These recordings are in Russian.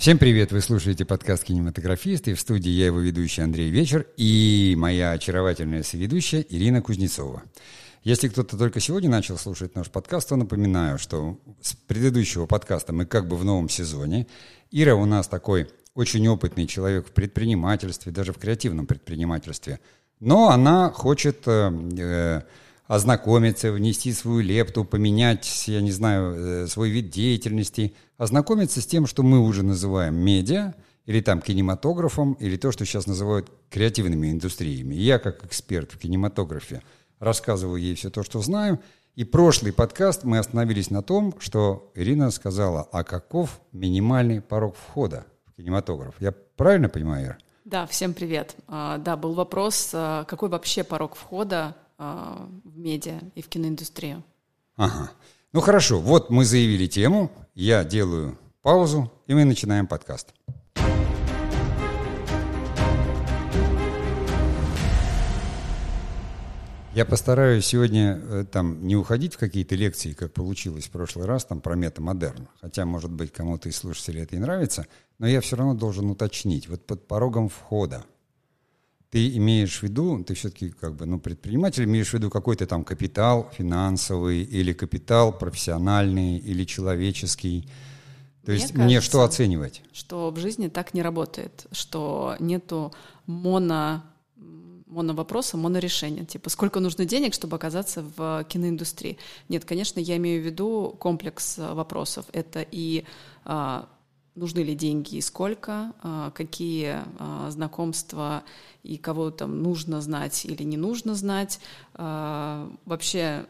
Всем привет! Вы слушаете подкаст «Кинематографист» и в студии я его ведущий Андрей Вечер и моя очаровательная соведущая Ирина Кузнецова. Если кто-то только сегодня начал слушать наш подкаст, то напоминаю, что с предыдущего подкаста мы как бы в новом сезоне. Ира у нас такой очень опытный человек в предпринимательстве, даже в креативном предпринимательстве. Но она хочет э, э ознакомиться, внести свою лепту, поменять, я не знаю, э, свой вид деятельности, ознакомиться с тем, что мы уже называем медиа, или там кинематографом, или то, что сейчас называют креативными индустриями. я, как эксперт в кинематографе, рассказываю ей все то, что знаю. И прошлый подкаст мы остановились на том, что Ирина сказала, а каков минимальный порог входа в кинематограф. Я правильно понимаю, Ира? Да, всем привет. А, да, был вопрос, а, какой вообще порог входа в медиа и в киноиндустрию. Ага. Ну хорошо, вот мы заявили тему, я делаю паузу, и мы начинаем подкаст. Я постараюсь сегодня э, там не уходить в какие-то лекции, как получилось в прошлый раз, там про метамодерн. Хотя, может быть, кому-то из слушателей это и нравится, но я все равно должен уточнить. Вот под порогом входа ты имеешь в виду, ты все-таки как бы, ну, предприниматель, имеешь в виду какой-то там капитал финансовый или капитал профессиональный или человеческий. То есть мне, мне что оценивать? Что в жизни так не работает, что нету моно моновопроса, монорешения. Типа, сколько нужно денег, чтобы оказаться в киноиндустрии? Нет, конечно, я имею в виду комплекс вопросов. Это и а, нужны ли деньги и сколько, а, какие а, знакомства и кого там нужно знать или не нужно знать, а, вообще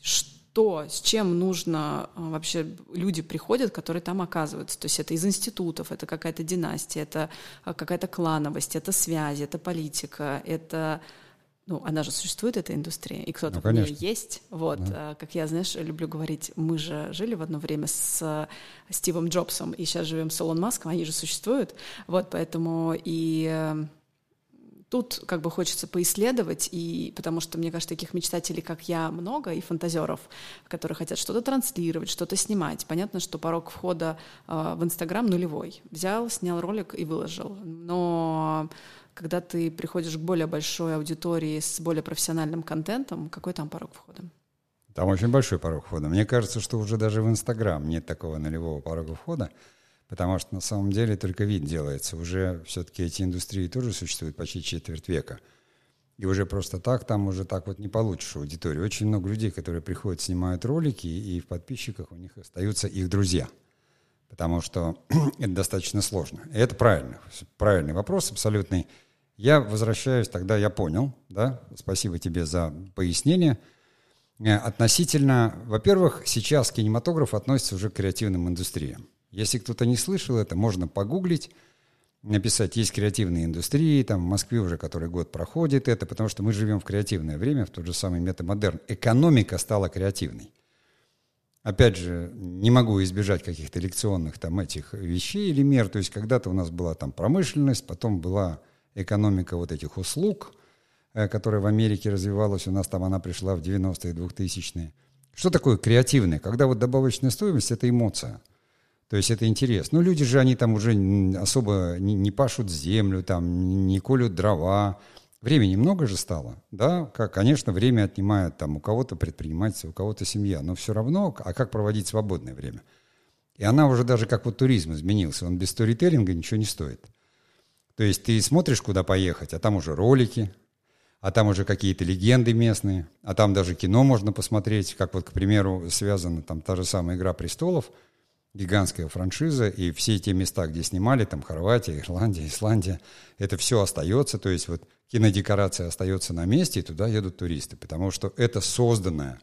что, с чем нужно вообще люди приходят, которые там оказываются. То есть это из институтов, это какая-то династия, это какая-то клановость, это связи, это политика, это ну, она же существует, эта индустрия, и кто-то ну, в ней есть. Вот, да. как я, знаешь, люблю говорить, мы же жили в одно время с Стивом Джобсом, и сейчас живем с Илон Маском, они же существуют. Вот, поэтому и э, тут как бы хочется поисследовать, и потому что, мне кажется, таких мечтателей, как я, много, и фантазеров, которые хотят что-то транслировать, что-то снимать. Понятно, что порог входа э, в Инстаграм нулевой. Взял, снял ролик и выложил. Но когда ты приходишь к более большой аудитории с более профессиональным контентом, какой там порог входа? Там очень большой порог входа. Мне кажется, что уже даже в Инстаграм нет такого нулевого порога входа, потому что на самом деле только вид делается. Уже все-таки эти индустрии тоже существуют почти четверть века. И уже просто так там уже так вот не получишь аудиторию. Очень много людей, которые приходят, снимают ролики, и в подписчиках у них остаются их друзья – потому что это достаточно сложно. И это правильно, правильный вопрос, абсолютный. Я возвращаюсь, тогда я понял, да, спасибо тебе за пояснение. Э, относительно, во-первых, сейчас кинематограф относится уже к креативным индустриям. Если кто-то не слышал это, можно погуглить, написать, есть креативные индустрии, там в Москве уже который год проходит это, потому что мы живем в креативное время, в тот же самый метамодерн. Экономика стала креативной опять же, не могу избежать каких-то лекционных там этих вещей или мер. То есть когда-то у нас была там промышленность, потом была экономика вот этих услуг, э, которая в Америке развивалась, у нас там она пришла в 90-е, 2000-е. Что такое креативное? Когда вот добавочная стоимость – это эмоция. То есть это интерес. Ну, люди же, они там уже особо не, не пашут землю, там, не колют дрова, Времени много же стало, да, как, конечно, время отнимает там у кого-то предпринимательство, у кого-то семья, но все равно, а как проводить свободное время? И она уже даже как вот туризм изменился, он без сторителлинга ничего не стоит. То есть ты смотришь, куда поехать, а там уже ролики, а там уже какие-то легенды местные, а там даже кино можно посмотреть, как вот, к примеру, связана там та же самая «Игра престолов», гигантская франшиза, и все те места, где снимали, там Хорватия, Ирландия, Исландия, это все остается, то есть вот кинодекорация остается на месте, и туда едут туристы, потому что это созданное.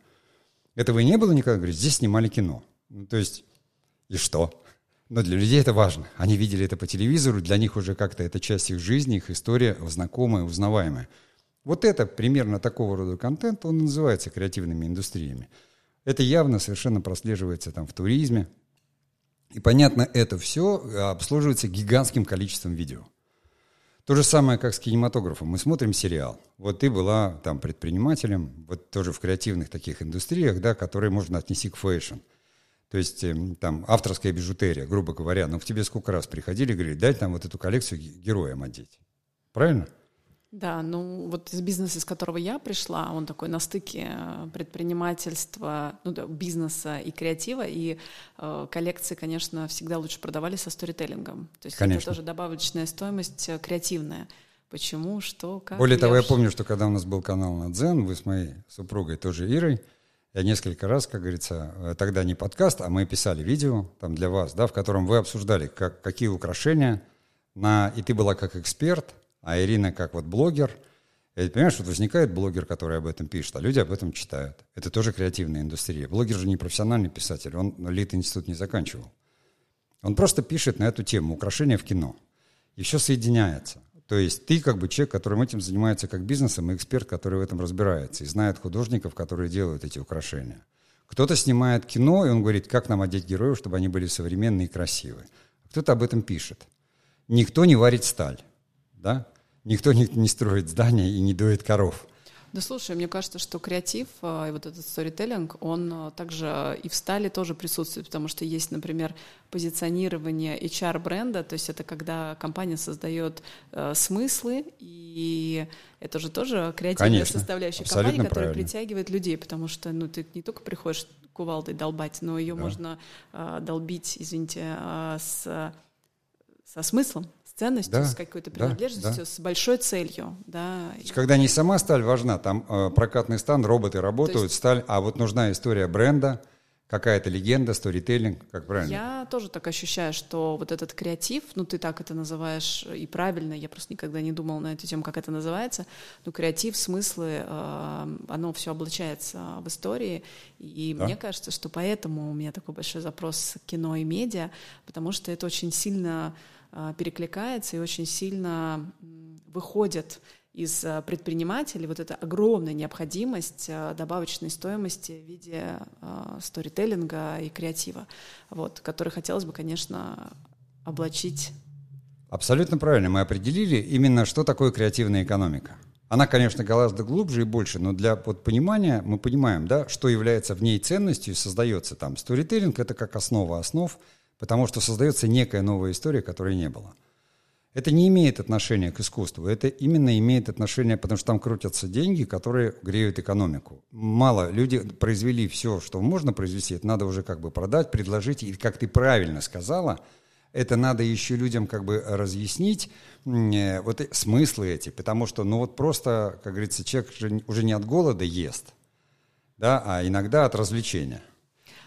Этого и не было никогда, говорит, здесь снимали кино. Ну, то есть, и что? Но для людей это важно. Они видели это по телевизору, для них уже как-то это часть их жизни, их история, знакомая, узнаваемая. Вот это примерно такого рода контент, он называется креативными индустриями. Это явно совершенно прослеживается там в туризме, и понятно, это все обслуживается гигантским количеством видео. То же самое, как с кинематографом. Мы смотрим сериал. Вот ты была там предпринимателем, вот тоже в креативных таких индустриях, да, которые можно отнести к fashion. То есть эм, там авторская бижутерия, грубо говоря, ну к тебе сколько раз приходили, говорили, дай нам вот эту коллекцию героям одеть. Правильно? Да, ну вот из бизнеса, из которого я пришла, он такой на стыке э, предпринимательства, ну да, бизнеса и креатива, и э, коллекции, конечно, всегда лучше продавали со сторителлингом. То есть конечно. это тоже добавочная стоимость э, креативная. Почему, что, как. Более того, я помню, что когда у нас был канал на Дзен, вы с моей супругой тоже Ирой, я несколько раз, как говорится, э, тогда не подкаст, а мы писали видео там для вас, да, в котором вы обсуждали, как, какие украшения, на, и ты была как эксперт, а Ирина как вот блогер. И понимаешь, вот возникает блогер, который об этом пишет, а люди об этом читают. Это тоже креативная индустрия. Блогер же не профессиональный писатель, он Лит-институт не заканчивал. Он просто пишет на эту тему украшения в кино. И все соединяется. То есть ты как бы человек, которым этим занимается как бизнесом, и эксперт, который в этом разбирается, и знает художников, которые делают эти украшения. Кто-то снимает кино, и он говорит, как нам одеть героев, чтобы они были современные и красивые. Кто-то об этом пишет. Никто не варит сталь да? Никто не, не строит здания и не доит коров. Да слушай, мне кажется, что креатив э, и вот этот сторителлинг, он э, также и в стали тоже присутствует, потому что есть, например, позиционирование HR-бренда, то есть это когда компания создает э, смыслы, и это же тоже креативная Конечно, составляющая компании, которая правильно. притягивает людей, потому что ну, ты не только приходишь кувалдой долбать, но ее да. можно э, долбить, извините, э, с, со смыслом ценностью, да, с какой-то принадлежностью, да, да. с большой целью. Да. То есть, когда не сама сталь важна, там э, прокатный стан, роботы работают, есть, сталь, а вот нужна история бренда, какая-то легенда, сторителлинг, как правильно? Я тоже так ощущаю, что вот этот креатив, ну ты так это называешь и правильно, я просто никогда не думала на эту тему, как это называется, но креатив, смыслы, э, оно все облачается в истории, и да. мне кажется, что поэтому у меня такой большой запрос к кино и медиа, потому что это очень сильно перекликается и очень сильно выходит из а, предпринимателей вот эта огромная необходимость а, добавочной стоимости в виде сторителлинга и креатива, вот, который хотелось бы, конечно, облачить. Абсолютно правильно. Мы определили именно, что такое креативная экономика. Она, конечно, гораздо глубже и больше, но для вот понимания мы понимаем, да, что является в ней ценностью и создается там. Сторителлинг — это как основа основ — потому что создается некая новая история, которой не было. Это не имеет отношения к искусству, это именно имеет отношение, потому что там крутятся деньги, которые греют экономику. Мало, люди произвели все, что можно произвести, это надо уже как бы продать, предложить, и как ты правильно сказала, это надо еще людям как бы разъяснить, э, вот смыслы эти, потому что, ну вот просто, как говорится, человек же уже не от голода ест, да, а иногда от развлечения.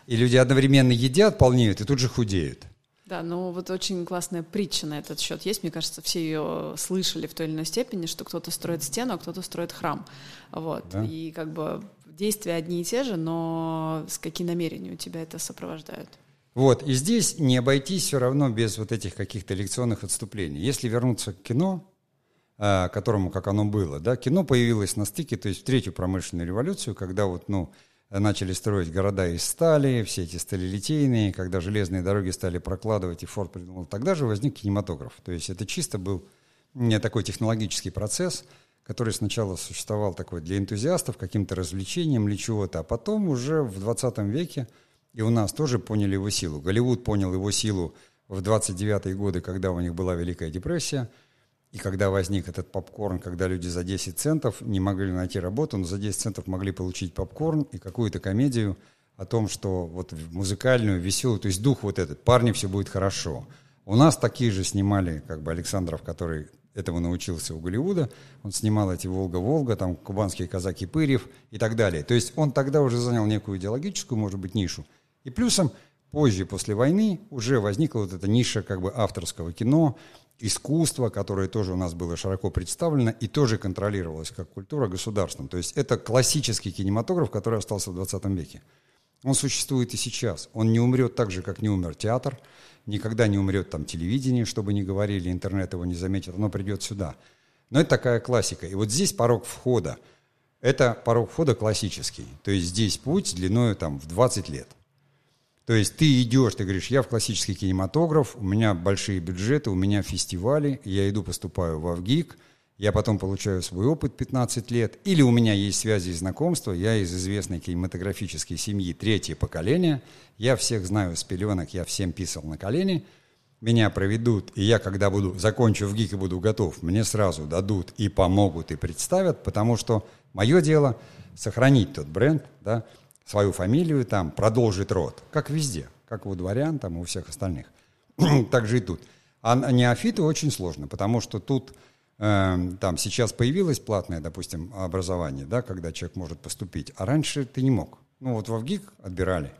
И люди одновременно едят, полнеют и тут же худеют. Да, ну вот очень классная притча на этот счет есть. Мне кажется, все ее слышали в той или иной степени, что кто-то строит стену, а кто-то строит храм. Вот. Да? И как бы действия одни и те же, но с какие намерения у тебя это сопровождают? Вот, и здесь не обойтись все равно без вот этих каких-то лекционных отступлений. Если вернуться к кино, а, которому как оно было, да, кино появилось на стыке, то есть в третью промышленную революцию, когда вот, ну, начали строить города из стали, все эти сталелитейные, когда железные дороги стали прокладывать, и Форд придумал, тогда же возник кинематограф. То есть это чисто был не такой технологический процесс, который сначала существовал такой для энтузиастов, каким-то развлечением или чего-то, а потом уже в 20 веке и у нас тоже поняли его силу. Голливуд понял его силу в 29-е годы, когда у них была Великая депрессия – и когда возник этот попкорн, когда люди за 10 центов не могли найти работу, но за 10 центов могли получить попкорн и какую-то комедию о том, что вот музыкальную, веселую, то есть дух вот этот, парни, все будет хорошо. У нас такие же снимали, как бы Александров, который этому научился у Голливуда, он снимал эти «Волга-Волга», там «Кубанские казаки Пырьев» и так далее. То есть он тогда уже занял некую идеологическую, может быть, нишу. И плюсом позже, после войны, уже возникла вот эта ниша как бы авторского кино, искусство, которое тоже у нас было широко представлено и тоже контролировалось как культура государством. То есть это классический кинематограф, который остался в 20 веке. Он существует и сейчас. Он не умрет так же, как не умер театр, никогда не умрет там телевидение, чтобы не говорили, интернет его не заметит, оно придет сюда. Но это такая классика. И вот здесь порог входа. Это порог входа классический. То есть здесь путь длиною там в 20 лет – то есть ты идешь, ты говоришь, я в классический кинематограф, у меня большие бюджеты, у меня фестивали, я иду, поступаю в Авгик, я потом получаю свой опыт 15 лет, или у меня есть связи и знакомства, я из известной кинематографической семьи третье поколение, я всех знаю с пеленок, я всем писал на колени, меня проведут, и я, когда буду, закончу в ГИК и буду готов, мне сразу дадут и помогут, и представят, потому что мое дело сохранить тот бренд, да, свою фамилию там, продолжить род, как везде, как у дворян, там, у всех остальных. так же и тут. А неофиты очень сложно, потому что тут Эм, там сейчас появилось платное, допустим, образование, да, когда человек может поступить, а раньше ты не мог. Ну вот в ВГИК отбирали.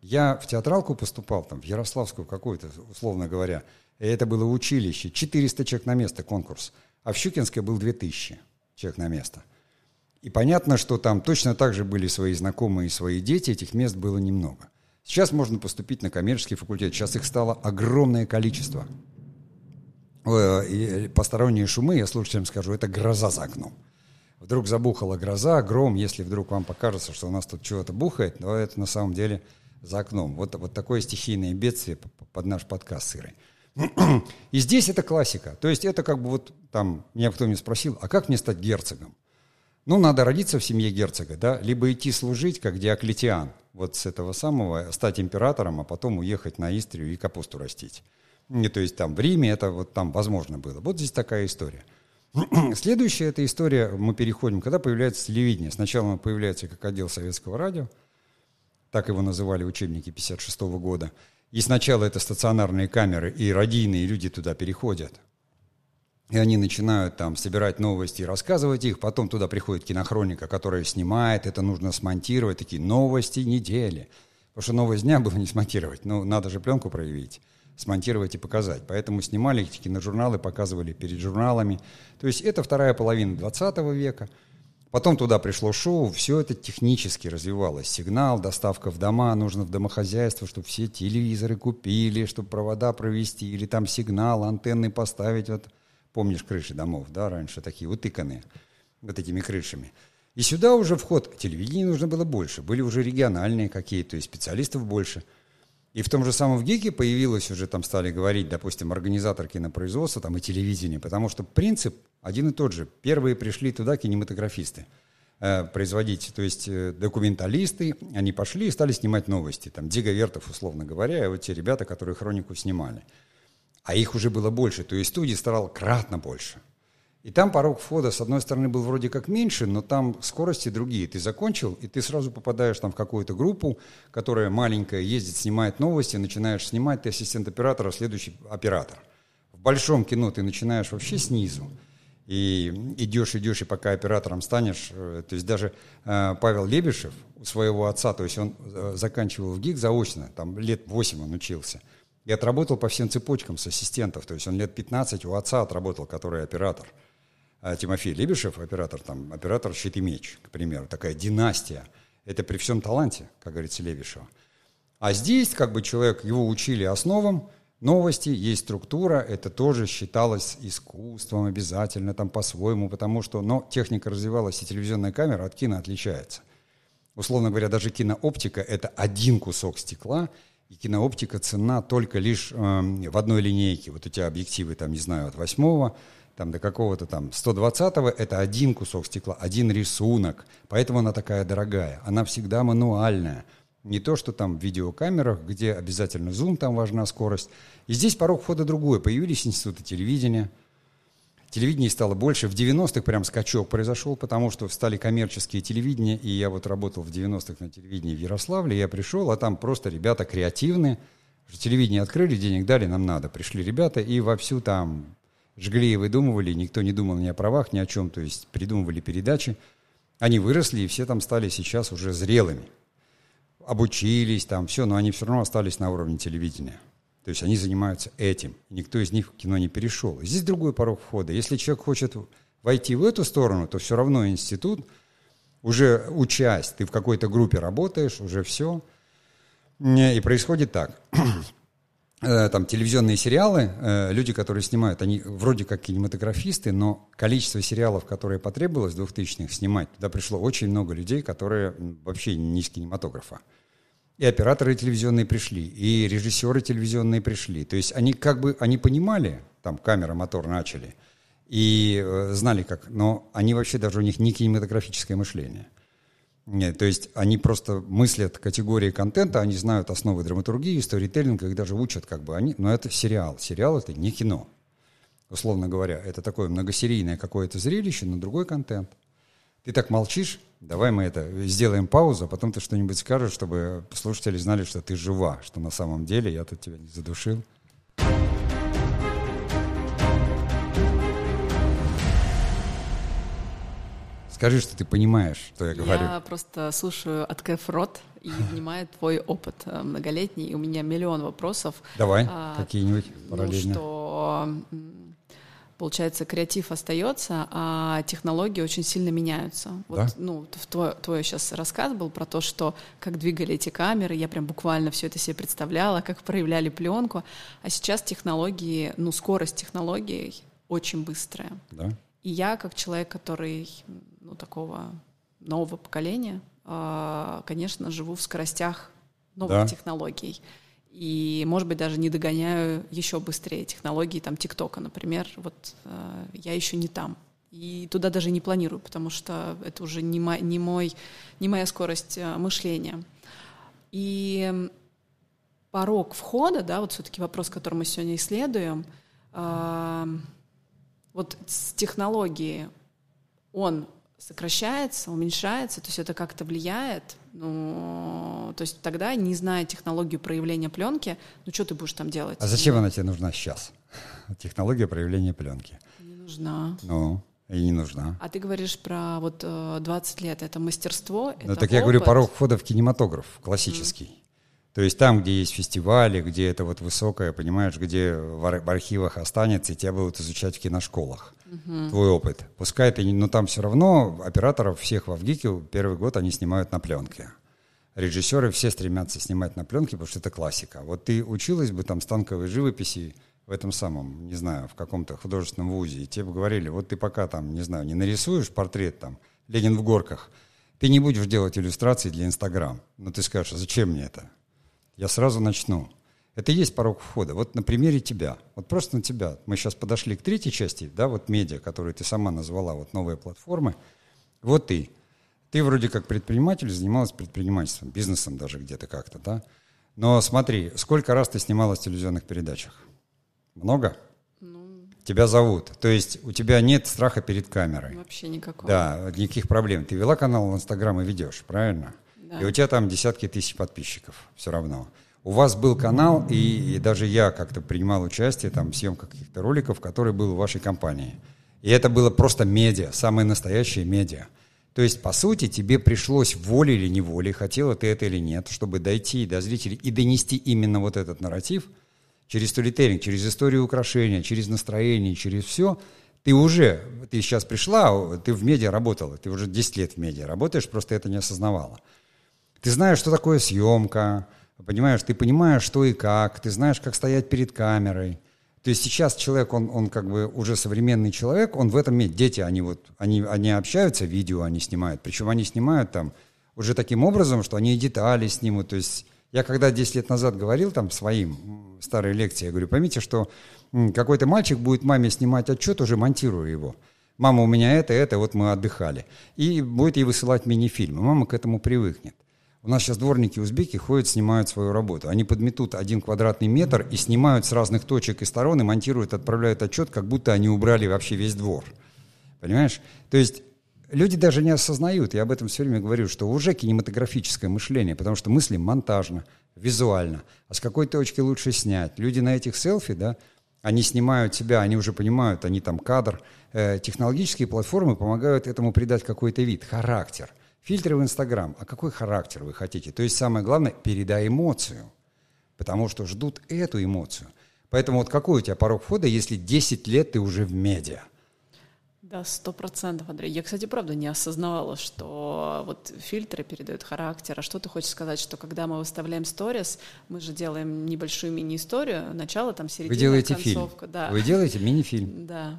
Я в театралку поступал, там, в Ярославскую какую-то, условно говоря, и это было училище, 400 человек на место конкурс, а в Щукинской был 2000 человек на место. И понятно, что там точно так же были свои знакомые и свои дети, этих мест было немного. Сейчас можно поступить на коммерческий факультет, сейчас их стало огромное количество – и посторонние шумы, я слушателям скажу, это гроза за окном. Вдруг забухала гроза, гром, если вдруг вам покажется, что у нас тут чего-то бухает, то это на самом деле за окном. Вот, вот такое стихийное бедствие под наш подкаст сырый. И здесь это классика. То есть это как бы вот там, меня кто-нибудь спросил, а как мне стать герцогом? Ну, надо родиться в семье герцога, да, либо идти служить, как Диоклетиан, вот с этого самого, стать императором, а потом уехать на Истрию и капусту растить. Не, то есть там в Риме это вот там возможно было. Вот здесь такая история. Следующая эта история, мы переходим, когда появляется телевидение. Сначала оно появляется как отдел советского радио, так его называли учебники 56 -го года. И сначала это стационарные камеры, и радийные люди туда переходят. И они начинают там собирать новости и рассказывать их. Потом туда приходит кинохроника, которая снимает, это нужно смонтировать, такие новости недели. Потому что новость дня было не смонтировать, ну надо же пленку проявить смонтировать и показать. Поэтому снимали эти киножурналы, показывали перед журналами. То есть это вторая половина 20 века. Потом туда пришло шоу, все это технически развивалось. Сигнал, доставка в дома, нужно в домохозяйство, чтобы все телевизоры купили, чтобы провода провести, или там сигнал, антенны поставить. Вот помнишь крыши домов, да, раньше такие утыканные вот этими крышами. И сюда уже вход телевидения нужно было больше. Были уже региональные какие-то, и специалистов больше – и в том же самом ГИКе появилось уже, там стали говорить, допустим, организатор кинопроизводства там, и телевидения, потому что принцип один и тот же. Первые пришли туда кинематографисты э, производить, то есть э, документалисты, они пошли и стали снимать новости. Там Дига Вертов, условно говоря, и вот те ребята, которые хронику снимали. А их уже было больше, то есть студии стало кратно больше. И там порог входа, с одной стороны, был вроде как меньше, но там скорости другие. Ты закончил, и ты сразу попадаешь там в какую-то группу, которая маленькая, ездит, снимает новости, начинаешь снимать, ты ассистент оператора, следующий оператор. В большом кино ты начинаешь вообще снизу. И идешь, идешь, и пока оператором станешь, э, то есть даже э, Павел Лебешев у своего отца, то есть он э, заканчивал в ГИК заочно, там лет 8 он учился, и отработал по всем цепочкам с ассистентов, то есть он лет 15 у отца отработал, который оператор – а Тимофей Лебешев, оператор, там, оператор «Щит и меч», к примеру, такая династия. Это при всем таланте, как говорится, Лебешева. А здесь как бы человек, его учили основам, новости, есть структура, это тоже считалось искусством обязательно, там по-своему, потому что, но техника развивалась, и телевизионная камера от кино отличается. Условно говоря, даже кинооптика – это один кусок стекла, и кинооптика цена только лишь э, в одной линейке. Вот у тебя объективы, там, не знаю, от восьмого там, до какого-то там 120-го, это один кусок стекла, один рисунок. Поэтому она такая дорогая. Она всегда мануальная. Не то, что там в видеокамерах, где обязательно зум, там важна скорость. И здесь порог входа другой. Появились институты телевидения. Телевидение стало больше. В 90-х прям скачок произошел, потому что стали коммерческие телевидения. И я вот работал в 90-х на телевидении в Ярославле. Я пришел, а там просто ребята креативные. Телевидение открыли, денег дали, нам надо. Пришли ребята и вовсю там жгли и выдумывали, никто не думал ни о правах, ни о чем, то есть придумывали передачи. Они выросли, и все там стали сейчас уже зрелыми. Обучились там, все, но они все равно остались на уровне телевидения. То есть они занимаются этим. Никто из них в кино не перешел. Здесь другой порог входа. Если человек хочет войти в эту сторону, то все равно институт, уже участь, ты в какой-то группе работаешь, уже все. И происходит так. Э, там телевизионные сериалы, э, люди, которые снимают, они вроде как кинематографисты, но количество сериалов, которые потребовалось в 2000-х снимать, туда пришло очень много людей, которые вообще не из кинематографа. И операторы телевизионные пришли, и режиссеры телевизионные пришли. То есть они как бы, они понимали, там камера, мотор начали, и э, знали как, но они вообще даже у них не кинематографическое мышление. Нет, то есть они просто мыслят категории контента, они знают основы драматургии, сторителлинга, их даже учат как бы они, но это сериал. Сериал это не кино, условно говоря. Это такое многосерийное какое-то зрелище, но другой контент. Ты так молчишь, давай мы это сделаем паузу, а потом ты что-нибудь скажешь, чтобы слушатели знали, что ты жива, что на самом деле я тут тебя не задушил. Скажи, что ты понимаешь, что я говорю. Я просто слушаю от Кэф рот и внимаю твой опыт э, многолетний. И у меня миллион вопросов. Давай, а, какие-нибудь параллельно. Ну, что, получается, креатив остается, а технологии очень сильно меняются. Вот, да? ну, твой, твой сейчас рассказ был про то, что как двигали эти камеры, я прям буквально все это себе представляла, как проявляли пленку. А сейчас технологии, ну, скорость технологий очень быстрая. Да. И я, как человек, который ну, такого нового поколения, а, конечно, живу в скоростях новых да. технологий. И, может быть, даже не догоняю еще быстрее технологии там ТикТока, например. Вот э, я еще не там. И туда даже не планирую, потому что это уже не, мой, не, мой, не моя скорость э, мышления. И порог входа, да, вот все-таки вопрос, который мы сегодня исследуем, э, вот с технологии он сокращается, уменьшается, то есть это как-то влияет. Ну, то есть тогда, не зная технологию проявления пленки, ну что ты будешь там делать? А зачем она тебе нужна сейчас? Технология проявления пленки. Не нужна. Ну, и не нужна. А ты говоришь про вот 20 э, лет, это мастерство, ну, это так опыт. я говорю порог входа в кинематограф классический. Mm. То есть там, где есть фестивали, где это вот высокое, понимаешь, где в, архивах останется, и тебя будут изучать в киношколах. Угу. Твой опыт. Пускай ты, но там все равно операторов всех в Авгике первый год они снимают на пленке. Режиссеры все стремятся снимать на пленке, потому что это классика. Вот ты училась бы там станковой живописи в этом самом, не знаю, в каком-то художественном вузе, и тебе бы говорили, вот ты пока там, не знаю, не нарисуешь портрет там, Ленин в горках, ты не будешь делать иллюстрации для Инстаграм. Но ты скажешь, а зачем мне это? Я сразу начну. Это и есть порог входа. Вот на примере тебя. Вот просто на тебя. Мы сейчас подошли к третьей части, да, вот медиа, которую ты сама назвала, вот новые платформы. Вот ты. Ты вроде как предприниматель, занималась предпринимательством, бизнесом даже где-то как-то, да? Но смотри, сколько раз ты снималась в телевизионных передачах? Много? Ну... Тебя зовут. То есть у тебя нет страха перед камерой. Вообще никакого. Да, никаких проблем. Ты вела канал в Инстаграм и ведешь, правильно? И у тебя там десятки тысяч подписчиков все равно. У вас был канал, и, и даже я как-то принимал участие там, в съемках каких-то роликов, который был в вашей компании. И это было просто медиа, самое настоящее медиа. То есть, по сути, тебе пришлось волей или неволей, хотела ты это или нет, чтобы дойти до зрителей и донести именно вот этот нарратив через сторителлинг, через историю украшения, через настроение, через все. Ты уже, ты сейчас пришла, ты в медиа работала, ты уже 10 лет в медиа работаешь, просто это не осознавала. Ты знаешь, что такое съемка, понимаешь, ты понимаешь, что и как, ты знаешь, как стоять перед камерой. То есть сейчас человек, он, он как бы уже современный человек, он в этом мире, дети, они вот, они, они общаются, видео они снимают, причем они снимают там уже таким образом, что они и детали снимут, то есть я когда 10 лет назад говорил там своим старой лекции, я говорю, поймите, что какой-то мальчик будет маме снимать отчет, уже монтируя его. Мама, у меня это, это, вот мы отдыхали. И будет ей высылать мини-фильмы. Мама к этому привыкнет. У нас сейчас дворники узбеки ходят, снимают свою работу. Они подметут один квадратный метр и снимают с разных точек и сторон, и монтируют, отправляют отчет, как будто они убрали вообще весь двор. Понимаешь? То есть люди даже не осознают, я об этом все время говорю, что уже кинематографическое мышление, потому что мыслим монтажно, визуально. А с какой точки лучше снять? Люди на этих селфи, да, они снимают себя, они уже понимают, они там кадр. Э, технологические платформы помогают этому придать какой-то вид, характер – Фильтры в Инстаграм. А какой характер вы хотите? То есть самое главное, передай эмоцию. Потому что ждут эту эмоцию. Поэтому вот какой у тебя порог входа, если 10 лет ты уже в медиа? Да, сто процентов, Андрей. Я, кстати, правда не осознавала, что вот фильтры передают характер. А что ты хочешь сказать, что когда мы выставляем сторис, мы же делаем небольшую мини-историю, начало, там, середина, Вы делаете концовка. фильм. Да. Вы делаете мини-фильм. Да,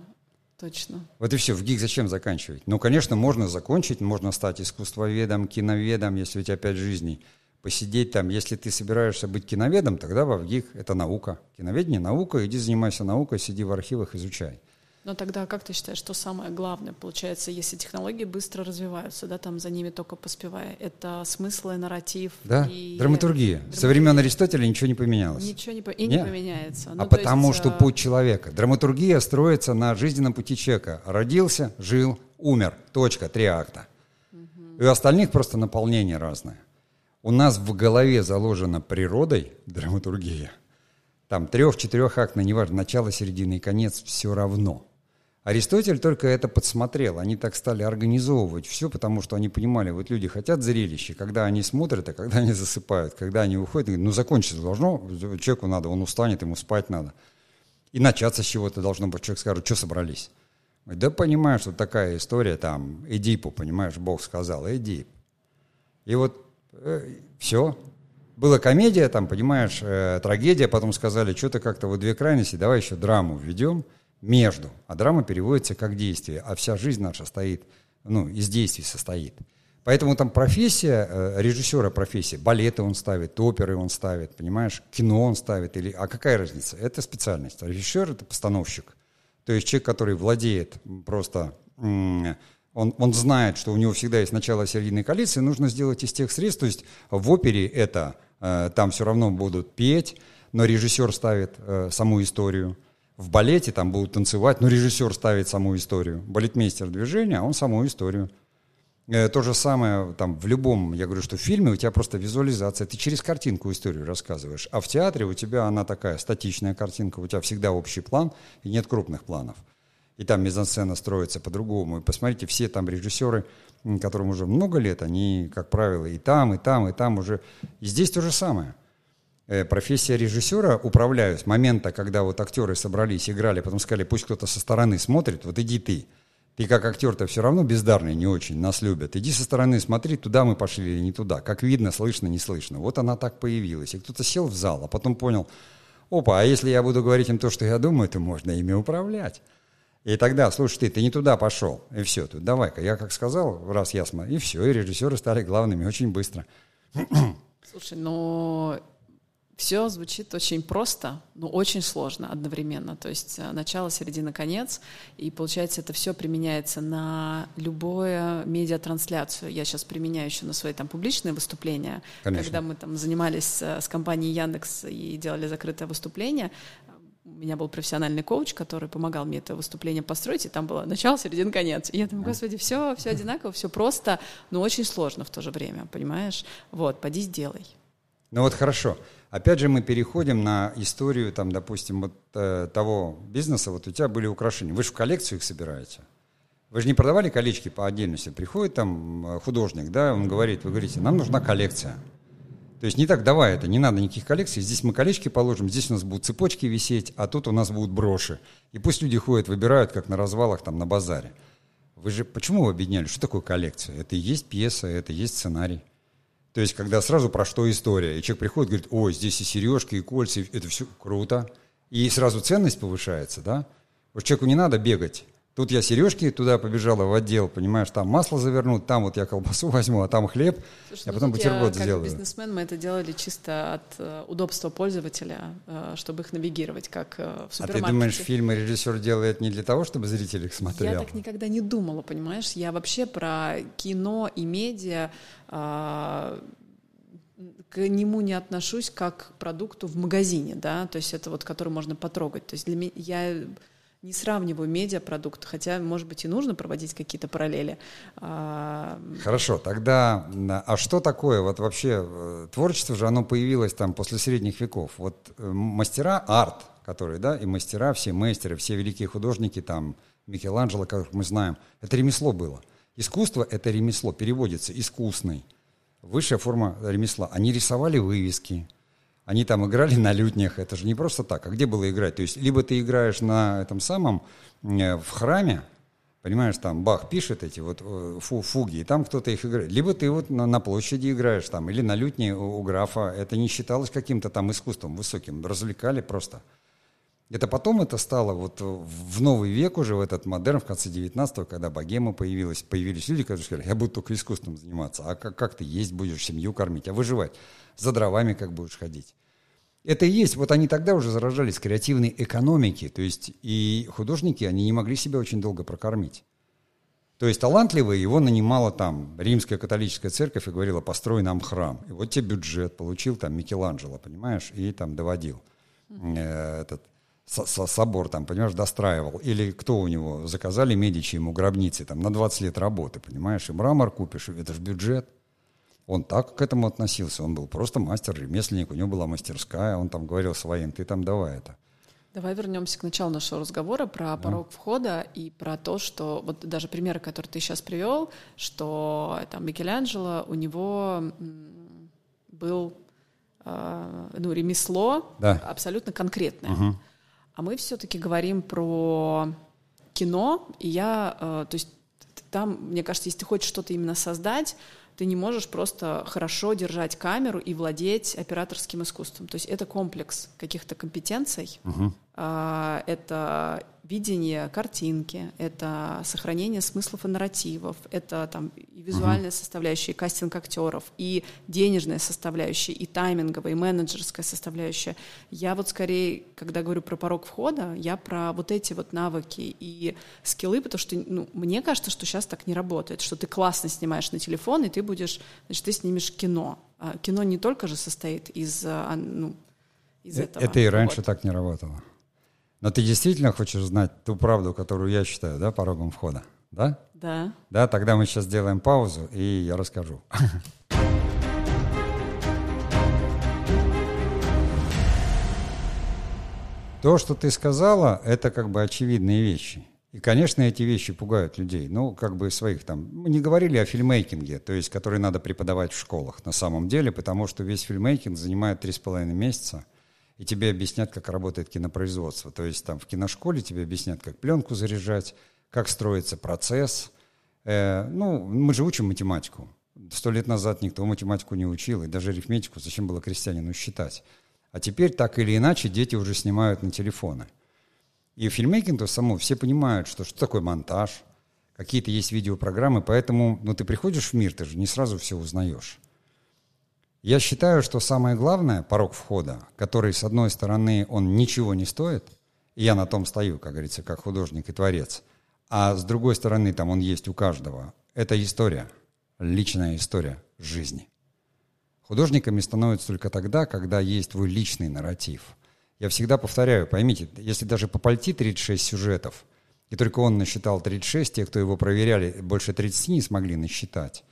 Точно. Вот и все. В ГИК зачем заканчивать? Ну, конечно, можно закончить, можно стать искусствоведом, киноведом, если у тебя пять жизней. Посидеть там, если ты собираешься быть киноведом, тогда во ВГИК это наука. Киноведение – наука, иди занимайся наукой, сиди в архивах, изучай. Но тогда как ты считаешь, что самое главное, получается, если технологии быстро развиваются, да, там за ними только поспевая, это смысл и нарратив? Да, и... драматургия. драматургия. Со времен Аристотеля ничего не поменялось. Ничего не, по... и Нет. не поменяется. Ну, а потому есть, что а... путь человека. Драматургия строится на жизненном пути человека. Родился, жил, умер. Точка, три акта. Угу. И у остальных просто наполнение разное. У нас в голове заложена природой драматургия. Там трех-четырех актно, неважно, начало, середина и конец, все равно – Аристотель только это подсмотрел. Они так стали организовывать все, потому что они понимали, вот люди хотят зрелища, когда они смотрят, а когда они засыпают, когда они уходят, ну закончиться должно, человеку надо, он устанет, ему спать надо. И начаться с чего-то должно быть. Человек скажет, что собрались? Да понимаю, что такая история, там, Эдипу, понимаешь, Бог сказал, Эдип. И вот э, все. Была комедия, там, понимаешь, э, трагедия, потом сказали, что-то как-то вот две крайности, давай еще драму введем – между. А драма переводится как действие, а вся жизнь наша стоит, ну, из действий состоит. Поэтому там профессия, э, режиссера профессия, балеты он ставит, оперы он ставит, понимаешь, кино он ставит, или, а какая разница? Это специальность. Режиссер — это постановщик. То есть человек, который владеет просто, он, он знает, что у него всегда есть начало, конец, и нужно сделать из тех средств, то есть в опере это, э, там все равно будут петь, но режиссер ставит э, саму историю, в балете там будут танцевать, но режиссер ставит саму историю. Балетмейстер движения, а он саму историю. Э, то же самое там в любом, я говорю, что в фильме у тебя просто визуализация, ты через картинку историю рассказываешь, а в театре у тебя она такая статичная картинка, у тебя всегда общий план и нет крупных планов. И там мизансцена строится по-другому. И посмотрите, все там режиссеры, которым уже много лет, они, как правило, и там, и там, и там уже. И здесь то же самое. Э, профессия режиссера управляю с момента, когда вот актеры собрались, играли, потом сказали, пусть кто-то со стороны смотрит, вот иди ты. Ты как актер-то все равно бездарный, не очень, нас любят. Иди со стороны смотри, туда мы пошли или не туда. Как видно, слышно, не слышно. Вот она так появилась. И кто-то сел в зал, а потом понял, опа, а если я буду говорить им то, что я думаю, то можно ими управлять. И тогда, слушай, ты, ты не туда пошел. И все, тут давай-ка, я как сказал, раз я смотрю, и все, и режиссеры стали главными очень быстро. Слушай, но все звучит очень просто, но очень сложно одновременно. То есть э, начало, середина, конец. И получается, это все применяется на любую медиатрансляцию. Я сейчас применяю еще на свои там публичные выступления. Конечно. Когда мы там занимались э, с компанией Яндекс и делали закрытое выступление, у меня был профессиональный коуч, который помогал мне это выступление построить, и там было начало, середина, конец. И я думаю, господи, все, все одинаково, все просто, но очень сложно в то же время, понимаешь? Вот, поди сделай. Ну вот хорошо. Опять же, мы переходим на историю, там, допустим, вот э, того бизнеса. Вот у тебя были украшения. Вы же в коллекцию их собираете. Вы же не продавали колечки по отдельности. Приходит там э, художник, да, он говорит, вы говорите, нам нужна коллекция. То есть не так, давай это, не надо никаких коллекций. Здесь мы колечки положим, здесь у нас будут цепочки висеть, а тут у нас будут броши. И пусть люди ходят, выбирают, как на развалах там на базаре. Вы же почему вы объединяли? Что такое коллекция? Это и есть пьеса, это и есть сценарий. То есть, когда сразу про что история, и человек приходит и говорит, ой, здесь и сережки, и кольца, это все круто. И сразу ценность повышается, да? Вот человеку не надо бегать. Тут я сережки туда побежала в отдел, понимаешь, там масло завернут, там вот я колбасу возьму, а там хлеб, Слушай, а потом бутерброд я, сделаю. Как бизнесмен мы это делали чисто от uh, удобства пользователя, uh, чтобы их навигировать, как uh, в супермаркете. А ты думаешь, фильмы режиссер делает не для того, чтобы зритель их смотрел? Я так никогда не думала, понимаешь? Я вообще про кино и медиа к нему не отношусь как к продукту в магазине, да, то есть это вот, который можно потрогать. То есть для меня я не сравниваю медиапродукт, хотя, может быть, и нужно проводить какие-то параллели. А, Хорошо, тогда, а что такое вот вообще э, творчество же, оно появилось там после средних веков. Вот э, мастера, арт, которые, да, и мастера, все мастеры, все великие художники, там, Микеланджело, как мы знаем, это ремесло было. Искусство — это ремесло, переводится «искусный». Высшая форма ремесла. Они рисовали вывески, они там играли на лютнях, это же не просто так. А где было играть? То есть либо ты играешь на этом самом, э, в храме, понимаешь, там Бах пишет эти вот э, фу, фуги, и там кто-то их играет. Либо ты вот на, на площади играешь там, или на лютне у, у графа. Это не считалось каким-то там искусством высоким, развлекали просто. Это потом это стало вот в новый век уже, в этот модерн, в конце 19-го, когда богема появилась, появились люди, которые сказали, я буду только искусством заниматься, а как, как ты есть будешь, семью кормить, а выживать? За дровами как будешь ходить? Это и есть, вот они тогда уже заражались креативной экономики, то есть и художники, они не могли себя очень долго прокормить. То есть талантливый его нанимала там римская католическая церковь и говорила, построй нам храм. И вот тебе бюджет получил там Микеланджело, понимаешь, и там доводил э, этот собор там, понимаешь, достраивал. Или кто у него, заказали Медичи ему гробницы там на 20 лет работы, понимаешь, и мрамор купишь, это же бюджет. Он так к этому относился, он был просто мастер-ремесленник, у него была мастерская, он там говорил своим, ты там давай это. Давай вернемся к началу нашего разговора про порог да. входа и про то, что вот даже примеры, которые ты сейчас привел, что там Микеланджело, у него был э, ну, ремесло да. абсолютно конкретное. Угу. А мы все-таки говорим про кино, и я, э, то есть там, мне кажется, если ты хочешь что-то именно создать, ты не можешь просто хорошо держать камеру и владеть операторским искусством. То есть это комплекс каких-то компетенций, угу. это видение картинки, это сохранение смыслов и нарративов, это там и визуальная угу. составляющая, и кастинг актеров, и денежная составляющая, и тайминговая, и менеджерская составляющая. Я вот скорее, когда говорю про порог входа, я про вот эти вот навыки и скиллы, потому что ну, мне кажется, что сейчас так не работает, что ты классно снимаешь на телефон, и ты будешь, значит, ты снимешь кино. А кино не только же состоит из, а, ну, из э, этого. Это и раньше вот. так не работало. Но ты действительно хочешь знать ту правду, которую я считаю, да, порогом входа? Да? Да. Да, тогда мы сейчас сделаем паузу, и я расскажу. То, что ты сказала, это как бы очевидные вещи. И, конечно, эти вещи пугают людей. Ну, как бы своих там... Мы не говорили о фильмейкинге, то есть, который надо преподавать в школах на самом деле, потому что весь фильмейкинг занимает три с половиной месяца и тебе объяснят, как работает кинопроизводство. То есть там в киношколе тебе объяснят, как пленку заряжать, как строится процесс. Э, ну, мы же учим математику. Сто лет назад никто математику не учил, и даже арифметику зачем было крестьянину считать. А теперь так или иначе дети уже снимают на телефоны. И в фильмейкинге само все понимают, что, что такое монтаж, какие-то есть видеопрограммы, поэтому ну, ты приходишь в мир, ты же не сразу все узнаешь. Я считаю, что самое главное, порог входа, который, с одной стороны, он ничего не стоит, я на том стою, как говорится, как художник и творец, а с другой стороны, там он есть у каждого, это история, личная история жизни. Художниками становятся только тогда, когда есть твой личный нарратив. Я всегда повторяю, поймите, если даже по пальти 36 сюжетов, и только он насчитал 36, те, кто его проверяли, больше 30 не смогли насчитать,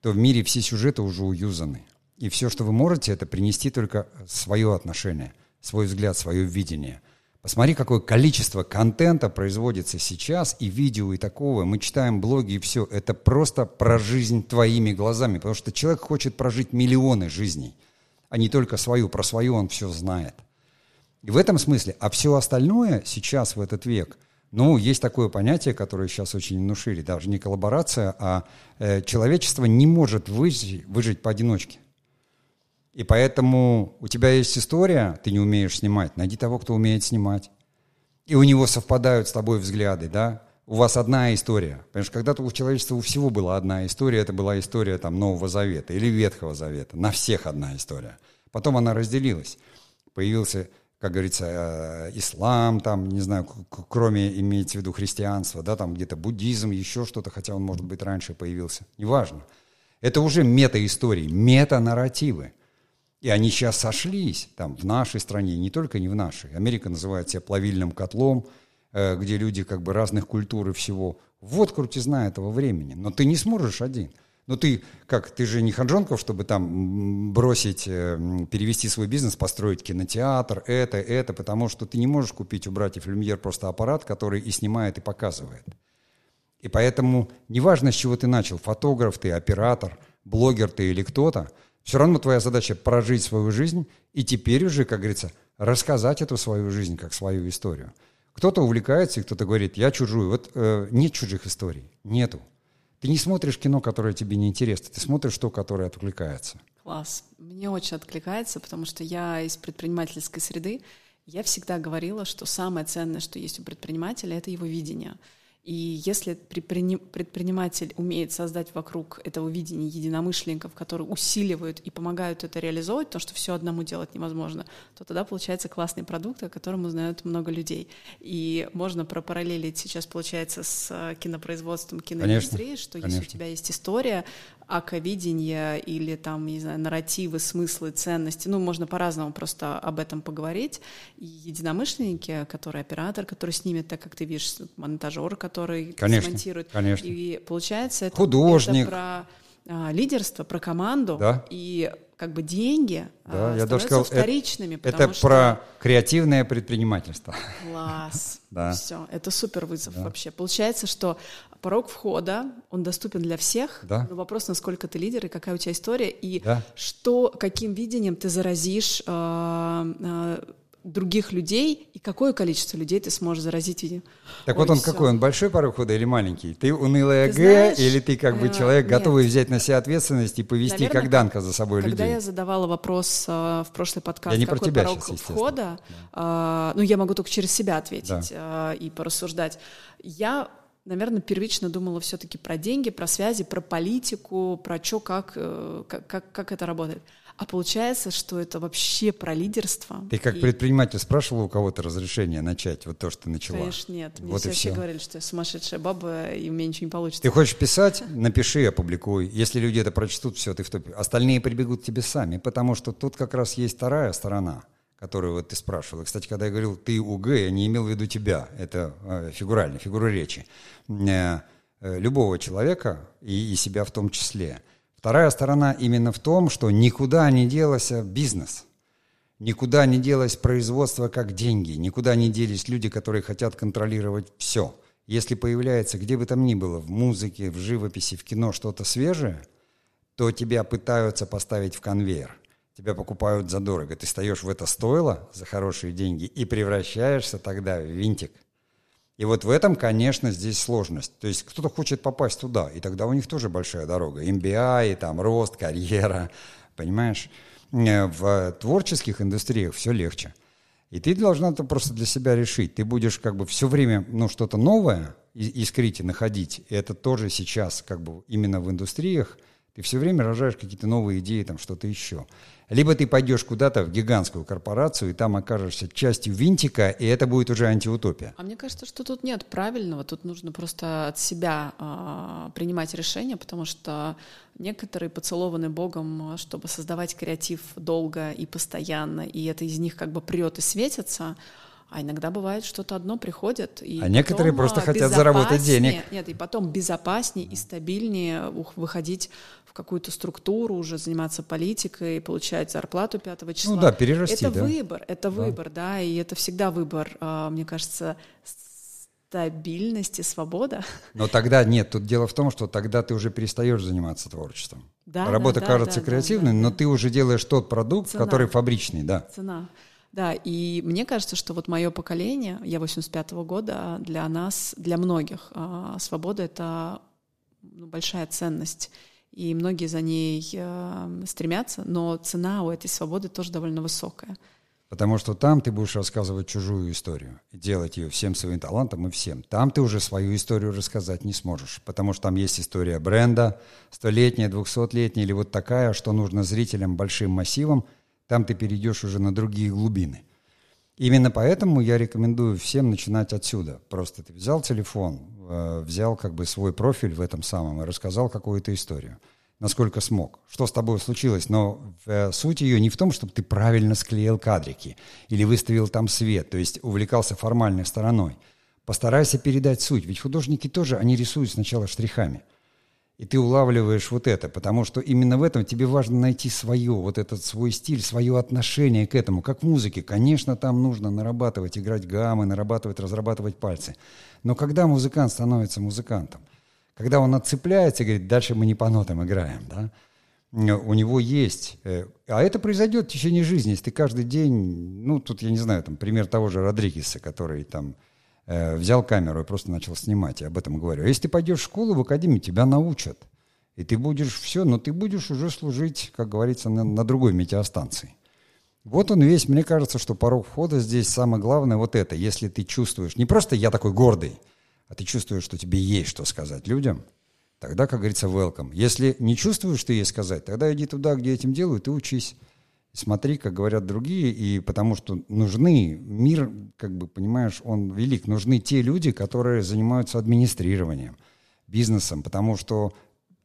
то в мире все сюжеты уже уюзаны – и все, что вы можете, это принести только свое отношение, свой взгляд, свое видение. Посмотри, какое количество контента производится сейчас, и видео, и такого. Мы читаем блоги, и все. Это просто про жизнь твоими глазами, потому что человек хочет прожить миллионы жизней, а не только свою. Про свою он все знает. И в этом смысле, а все остальное сейчас, в этот век, ну, есть такое понятие, которое сейчас очень внушили, даже не коллаборация, а э, человечество не может выжить, выжить поодиночке. И поэтому у тебя есть история, ты не умеешь снимать, найди того, кто умеет снимать. И у него совпадают с тобой взгляды, да? У вас одна история. Потому что когда-то у человечества у всего была одна история, это была история там Нового Завета или Ветхого Завета. На всех одна история. Потом она разделилась. Появился, как говорится, э, ислам, там, не знаю, кроме, имеется в виду, христианства, да, там где-то буддизм, еще что-то, хотя он, может быть, раньше появился. Неважно. Это уже мета-истории, мета-нарративы. И они сейчас сошлись там в нашей стране, не только не в нашей. Америка называет себя плавильным котлом, э, где люди как бы разных культур и всего. Вот крутизна этого времени. Но ты не сможешь один. Но ты, как, ты же не Ханжонков, чтобы там бросить, э, перевести свой бизнес, построить кинотеатр, это, это, потому что ты не можешь купить у братьев Люмьер просто аппарат, который и снимает, и показывает. И поэтому неважно, с чего ты начал, фотограф ты, оператор, блогер ты или кто-то – все равно твоя задача прожить свою жизнь и теперь уже, как говорится, рассказать эту свою жизнь как свою историю. Кто-то увлекается, и кто-то говорит, я чужую. Вот э, нет чужих историй, нету. Ты не смотришь кино, которое тебе не интересно, ты смотришь то, которое откликается. Класс. Мне очень откликается, потому что я из предпринимательской среды. Я всегда говорила, что самое ценное, что есть у предпринимателя, это его видение. И если предприниматель умеет создать вокруг этого видения единомышленников, которые усиливают и помогают это реализовывать, то, что все одному делать невозможно, то тогда получается классный продукт, о котором узнают много людей. И можно пропараллелить сейчас, получается, с кинопроизводством, киноиндустрией, что конечно. если у тебя есть история, аковидение или там, не знаю, нарративы, смыслы, ценности. Ну, можно по-разному просто об этом поговорить. И единомышленники, который оператор, который снимет так, как ты видишь, монтажер, который конечно, смонтирует. Конечно. И получается это, Художник. это про а, лидерство, про команду. Да. И как бы деньги да, а, я даже сказал, вторичными. Это, это что... про креативное предпринимательство. Класс. да. Все, это супер вызов да. вообще. Получается, что порог входа, он доступен для всех, да. но вопрос, насколько ты лидер и какая у тебя история, и да. что, каким видением ты заразишь э, э, других людей, и какое количество людей ты сможешь заразить видением. Так Ой, вот он всё. какой, он большой порог входа или маленький? Ты унылая Ты Г, знаешь, или ты как бы э, человек, нет. готовый взять на себя ответственность и повести Наверное, как Данка за собой Когда людей? я задавала вопрос э, в прошлый подкаст, Я не про какой тебя порог сейчас, входа, э, ну я могу только через себя ответить э, и порассуждать. Я наверное, первично думала все-таки про деньги, про связи, про политику, про что, э, как, как, как это работает. А получается, что это вообще про лидерство. Ты как И, предприниматель спрашивал у кого-то разрешение начать вот то, что ты начала? Конечно, нет. Мне Вот все всё. говорили, что я сумасшедшая баба, и у меня ничего не получится. Ты хочешь писать? Напиши, опубликуй. Если люди это прочтут, все, ты в топе. Остальные прибегут к тебе сами, потому что тут как раз есть вторая сторона, которую вот ты спрашивал. И, кстати, когда я говорил «ты УГ», я не имел в виду тебя. Это э, фигурально, фигура речи. Э, э, любого человека и, и себя в том числе. Вторая сторона именно в том, что никуда не делся бизнес. Никуда не делось производство как деньги, никуда не делись люди, которые хотят контролировать все. Если появляется где бы там ни было, в музыке, в живописи, в кино что-то свежее, то тебя пытаются поставить в конвейер. Тебя покупают задорого. Ты встаешь в это стойло за хорошие деньги и превращаешься тогда в винтик. И вот в этом, конечно, здесь сложность. То есть кто-то хочет попасть туда, и тогда у них тоже большая дорога. MBA, там рост, карьера, понимаешь? Э, В творческих индустриях все легче. И ты должна это просто для себя решить. Ты будешь как бы все время ну, что-то новое искрить и находить. И это тоже сейчас как бы именно в индустриях ты все время рожаешь какие-то новые идеи, там что-то еще. Либо ты пойдешь куда-то в гигантскую корпорацию, и там окажешься частью винтика, и это будет уже антиутопия. А мне кажется, что тут нет правильного, тут нужно просто от себя а, принимать решения, потому что некоторые поцелованы Богом, а, чтобы создавать креатив долго и постоянно, и это из них как бы прет и светится. А иногда бывает что-то одно приходит. И А некоторые просто а, хотят заработать денег. Нет, и потом безопаснее и стабильнее выходить в какую-то структуру, уже заниматься политикой, получать зарплату пятого числа. Ну да, перерасти, Это да. выбор, это выбор, да, и это всегда выбор, а, мне кажется, стабильность и свобода. Но тогда нет, тут дело в том, что тогда ты уже перестаешь заниматься творчеством. Да, Работа да, да, кажется да, да, креативной, да, но да. ты уже делаешь тот продукт, Цена. который фабричный, да. Цена. Да, и мне кажется, что вот мое поколение, я 85-го года, для нас, для многих, а, свобода — это ну, большая ценность. И многие за ней э, стремятся, но цена у этой свободы тоже довольно высокая. Потому что там ты будешь рассказывать чужую историю делать ее всем своим талантом и всем. Там ты уже свою историю рассказать не сможешь, потому что там есть история бренда, столетняя, двухсотлетняя или вот такая, что нужно зрителям большим массивом, там ты перейдешь уже на другие глубины. Именно поэтому я рекомендую всем начинать отсюда. Просто ты взял телефон, э, взял как бы свой профиль в этом самом и рассказал какую-то историю, насколько смог. Что с тобой случилось? Но э, суть ее не в том, чтобы ты правильно склеил кадрики или выставил там свет, то есть увлекался формальной стороной. Постарайся передать суть, ведь художники тоже, они рисуют сначала штрихами. И ты улавливаешь вот это, потому что именно в этом тебе важно найти свое, вот этот свой стиль, свое отношение к этому. Как в музыке, конечно, там нужно нарабатывать, играть гаммы, нарабатывать, разрабатывать пальцы. Но когда музыкант становится музыкантом, когда он отцепляется и говорит, дальше мы не по нотам играем, да, у него есть, э, а это произойдет в течение жизни, если ты каждый день, ну, тут, я не знаю, там, пример того же Родригеса, который там э, взял камеру и просто начал снимать, я об этом говорю. Если ты пойдешь в школу, в академию, тебя научат. И ты будешь все, но ты будешь уже служить, как говорится, на, на другой метеостанции. Вот он весь, мне кажется, что порог входа здесь самое главное вот это. Если ты чувствуешь, не просто я такой гордый, а ты чувствуешь, что тебе есть что сказать людям, тогда, как говорится, welcome. Если не чувствуешь, что есть сказать, тогда иди туда, где этим делают, и учись. Смотри, как говорят другие, и потому что нужны, мир, как бы, понимаешь, он велик, нужны те люди, которые занимаются администрированием, бизнесом, потому что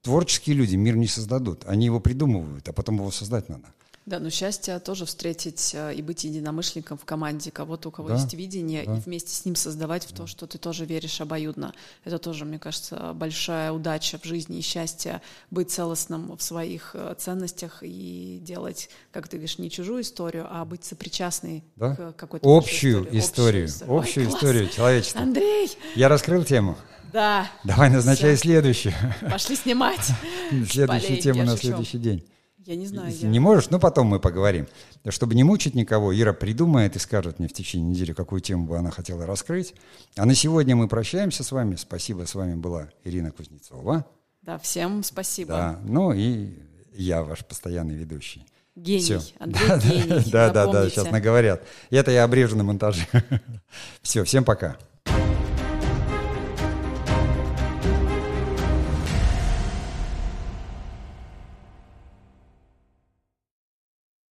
творческие люди мир не создадут, они его придумывают, а потом его создать надо. Да, но счастье тоже встретить э, и быть единомышленником в команде, кого-то, у кого да, есть видение, да. и вместе с ним создавать в то, что ты тоже веришь обоюдно. Это тоже, мне кажется, большая удача в жизни и счастье быть целостным в своих э, ценностях и делать, как ты говоришь, не чужую историю, а быть сопричастной да? к какой-то общую историю. Общую историю, общую Ой, историю человечества. Андрей! Я раскрыл тему. Да. Давай назначай следующую. Пошли снимать. Следующую тему на следующий день. Я не знаю. Не я... можешь? Ну, потом мы поговорим. Чтобы не мучить никого, Ира придумает и скажет мне в течение недели, какую тему бы она хотела раскрыть. А на сегодня мы прощаемся с вами. Спасибо, с вами была Ирина Кузнецова. Да, всем спасибо. Да, ну и я ваш постоянный ведущий. Гений, Все. Андрей да, гений. Да, да, да, сейчас наговорят. Это я обрежу на монтаже. Все, всем пока.